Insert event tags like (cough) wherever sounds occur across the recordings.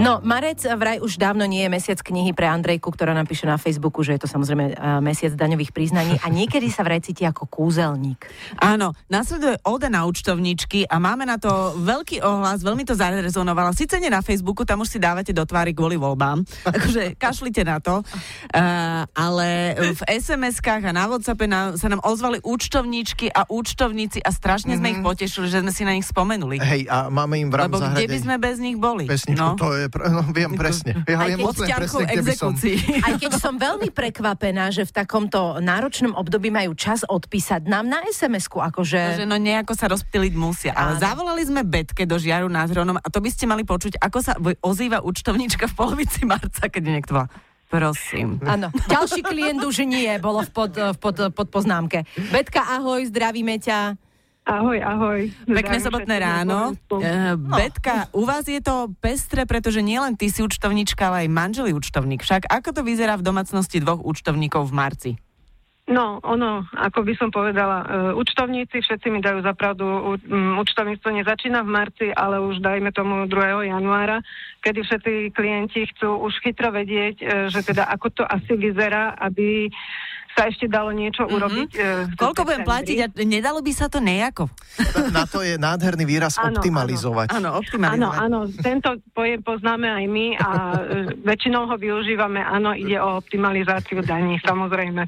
No, Marec vraj už dávno nie je mesiac knihy pre Andrejku, ktorá napíše na Facebooku, že je to samozrejme uh, mesiac daňových priznaní a niekedy sa vraj cíti ako kúzelník. Áno, nasleduje Oda na účtovníčky a máme na to veľký ohlas, veľmi to zarezonovalo. Sice nie na Facebooku, tam už si dávate do tvári kvôli voľbám, (laughs) akože kašlite na to, uh, ale v SMS-kách a na WhatsAppe na, sa nám ozvali účtovníčky a účtovníci a strašne mm-hmm. sme ich potešili, že sme si na nich spomenuli. Hej, a máme im v Lebo kde by sme bez nich boli? Pesničku, no. to je, no, viem presne. Ja Aj viem keď presne, kde by som... (laughs) Aj keď som veľmi prekvapená, že v takomto náročnom období majú čas odpísať nám na SMS-ku, akože... Že no nejako sa rozptýliť musia. Ale zavolali sme Betke do Žiaru nad Hronom a to by ste mali počuť, ako sa ozýva účtovníčka v polovici marca, keď je niekto Prosím. Áno. Ďalší klient už nie, bolo v pod, v pod, pod poznámke. Betka, ahoj, zdravíme ťa. Ahoj, ahoj. Pekné sobotné ráno. Uh, Betka, u vás je to pestre, pretože nielen ty si účtovníčka, ale aj manželý účtovník. Však ako to vyzerá v domácnosti dvoch účtovníkov v marci? No, ono, ako by som povedala, uh, účtovníci všetci mi dajú zapravdu, um, účtovníctvo nezačína v marci, ale už dajme tomu 2. januára, kedy všetci klienti chcú už chytro vedieť, uh, že teda ako to asi vyzerá, aby sa ešte dalo niečo mm-hmm. urobiť. Uh, Koľko budem platiť a nedalo by sa to nejako? Na to je nádherný výraz áno, optimalizovať. Áno, optimalizovať. Áno, áno, tento pojem poznáme aj my a uh, väčšinou ho využívame. Áno, ide o optimalizáciu daní, samozrejme.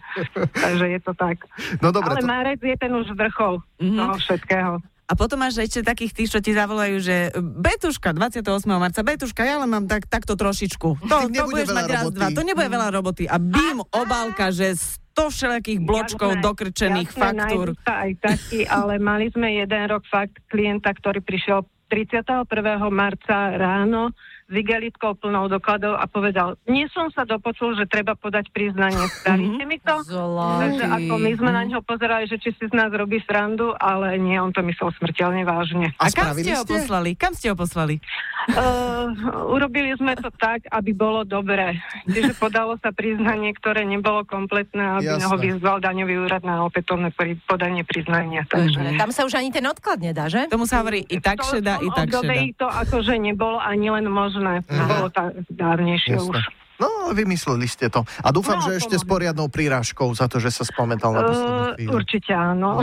Takže je to tak. No, dobre, Ale to... Márec je ten už vrchol mm-hmm. toho všetkého. A potom máš ešte takých tých, čo ti zavolajú, že Betuška, 28. marca, Betuška, ja len mám tak, takto trošičku. To, to budeš mať raz, dva, to nebude veľa roboty. A bím obalka, že 100 všelijakých bločkov jasné, dokrčených jasné, faktúr. Aj taký, ale mali sme jeden rok fakt klienta, ktorý prišiel 31. marca ráno s igelitkou plnou dokladov a povedal, nie som sa dopočul, že treba podať priznanie. Spravíte mi to? Takže ako my sme na ňo pozerali, že či si z nás robí srandu, ale nie, on to myslel smrteľne vážne. A, a kam ste ho poslali? Kam ste ho poslali? Uh, urobili sme to tak, aby bolo dobré. Čiže podalo sa priznanie, ktoré nebolo kompletné, aby Jasne. ho vyzval daňový úrad na opätovné podanie priznania. Takže... Mm-hmm. Tam sa už ani ten odklad nedá, že? Tomu sa hovorí i tak šeda, i tak šeda. to akože nebolo ani len možné. Mm-hmm. Bolo tak dávnejšie Jasne. No, vymysleli ste to. A dúfam, no, že ešte s poriadnou prírážkou za to, že sa spomental na poslednú chvíľu. Uh, určite áno.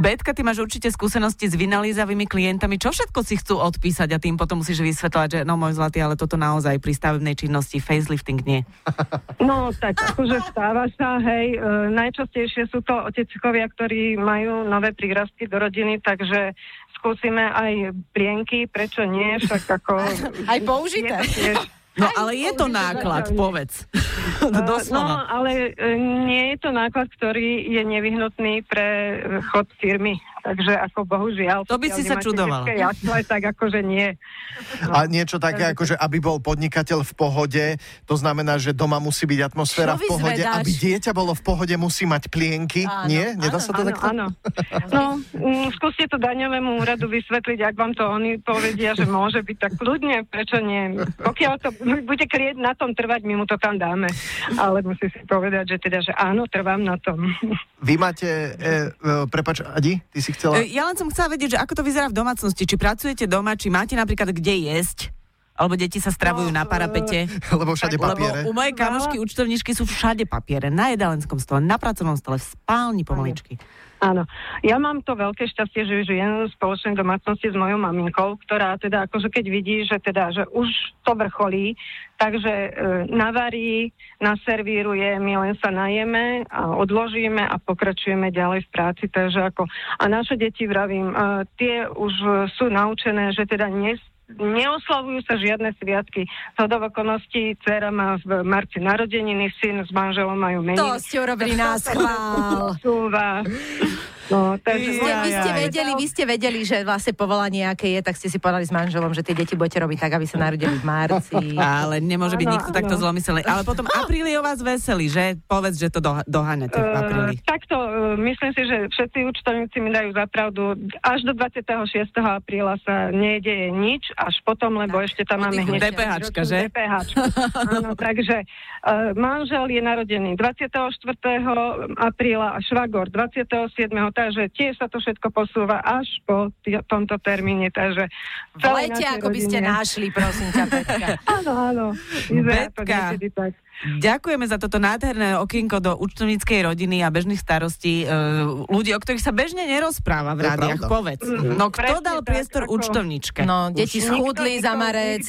Betka, ty máš určite skúsenosti s vynalízavými klientami. Čo všetko si chcú odpísať a tým potom musíš vysvetľovať, že no môj zlatý, ale toto naozaj pri stavebnej činnosti, facelifting nie. No, tak akože stáva sa, hej. E, najčastejšie sú to oteckovia, ktorí majú nové prírastky do rodiny, takže skúsime aj plienky, prečo nie, však ako... Aj použité. No ale je to náklad, povedz. (laughs) No ale e, nie je to náklad, ktorý je nevyhnutný pre chod firmy takže ako bohužiaľ... To by si sa čudovala. Jasle, tak akože nie. No. A niečo také, akože aby bol podnikateľ v pohode, to znamená, že doma musí byť atmosféra v pohode, zvedáš? aby dieťa bolo v pohode, musí mať plienky. Áno, nie? Nedá áno, sa to áno, takto? Áno. (laughs) No, mm, skúste to daňovému úradu vysvetliť, ak vám to oni povedia, že môže byť tak ľudne, prečo nie? Pokiaľ to bude klient na tom trvať, my mu to tam dáme. Ale musí si povedať, že teda, že áno, trvám na tom. Vy máte, e, e, prepač, Adi, ty si chcela... E, ja len som chcela vedieť, že ako to vyzerá v domácnosti. Či pracujete doma, či máte napríklad kde jesť, alebo deti sa stravujú no, na parapete. (laughs) Lebo všade papiere. Lebo u mojej kamošky účtovníčky sú všade papiere. Na jedálenskom stole, na pracovnom stole, v spálni pomaličky. Áno. Ja mám to veľké šťastie, že žijem v spoločnej domácnosti s mojou maminkou, ktorá teda akože keď vidí, že teda, že už to vrcholí, takže e, navarí, naservíruje, my len sa najeme a odložíme a pokračujeme ďalej v práci. Takže ako, a naše deti, vravím, e, tie už sú naučené, že teda nes, neoslavujú sa žiadne sviatky. To do okolností dcera má v marci narodeniny, syn s manželom majú meniny. To ste urobili (laughs) nás chvál. No, takže vy, ste, vy, ste vedeli, vy ste vedeli, že vlastne povolanie aké je, tak ste si povedali s manželom, že tie deti budete robiť tak, aby sa narodili v marci. Ale nemôže byť nikto takto zlomyselný. Ale potom apríli o vás veselý, že? Povedz, že to do, doháňate v eh, apríli. Uh, takto, uh, myslím si, že všetci účtovníci mi dajú zapravdu. Až do 26. apríla sa nedeje nič, až potom, lebo ešte tam máme hneď... DPHčka, že? DPHčka. Áno, (laughs) takže uh, manžel je narodený 24. apríla a švagor 27 istota, že tiež sa to všetko posúva až po t- tomto termíne, takže... Volajte, ako rodine... by ste našli, prosím ťa, Petka. (laughs) áno, áno. Betka. tak. Ďakujeme za toto nádherné okienko do účtovníckej rodiny a bežných starostí. Uh, ľudí, o ktorých sa bežne nerozpráva v rádiách, povedz. Mm, no kto dal tak, priestor ako... účtovničke? No, deti schudli za marec. (laughs)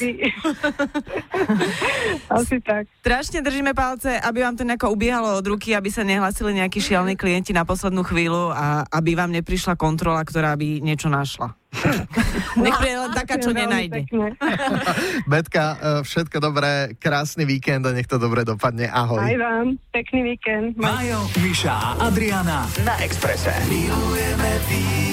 Asi tak. Strašne držíme palce, aby vám to nejako ubiehalo od ruky, aby sa nehlasili nejakí šialní klienti na poslednú chvíľu a aby vám neprišla kontrola, ktorá by niečo našla. (laughs) Nech je len taká, čo nenájde. (laughs) Betka, e, všetko dobré, krásny víkend a nech to dobre dopadne. Ahoj. Aj vám, pekný víkend. Majo, Miša a Adriana na Exprese. Milujeme víkend.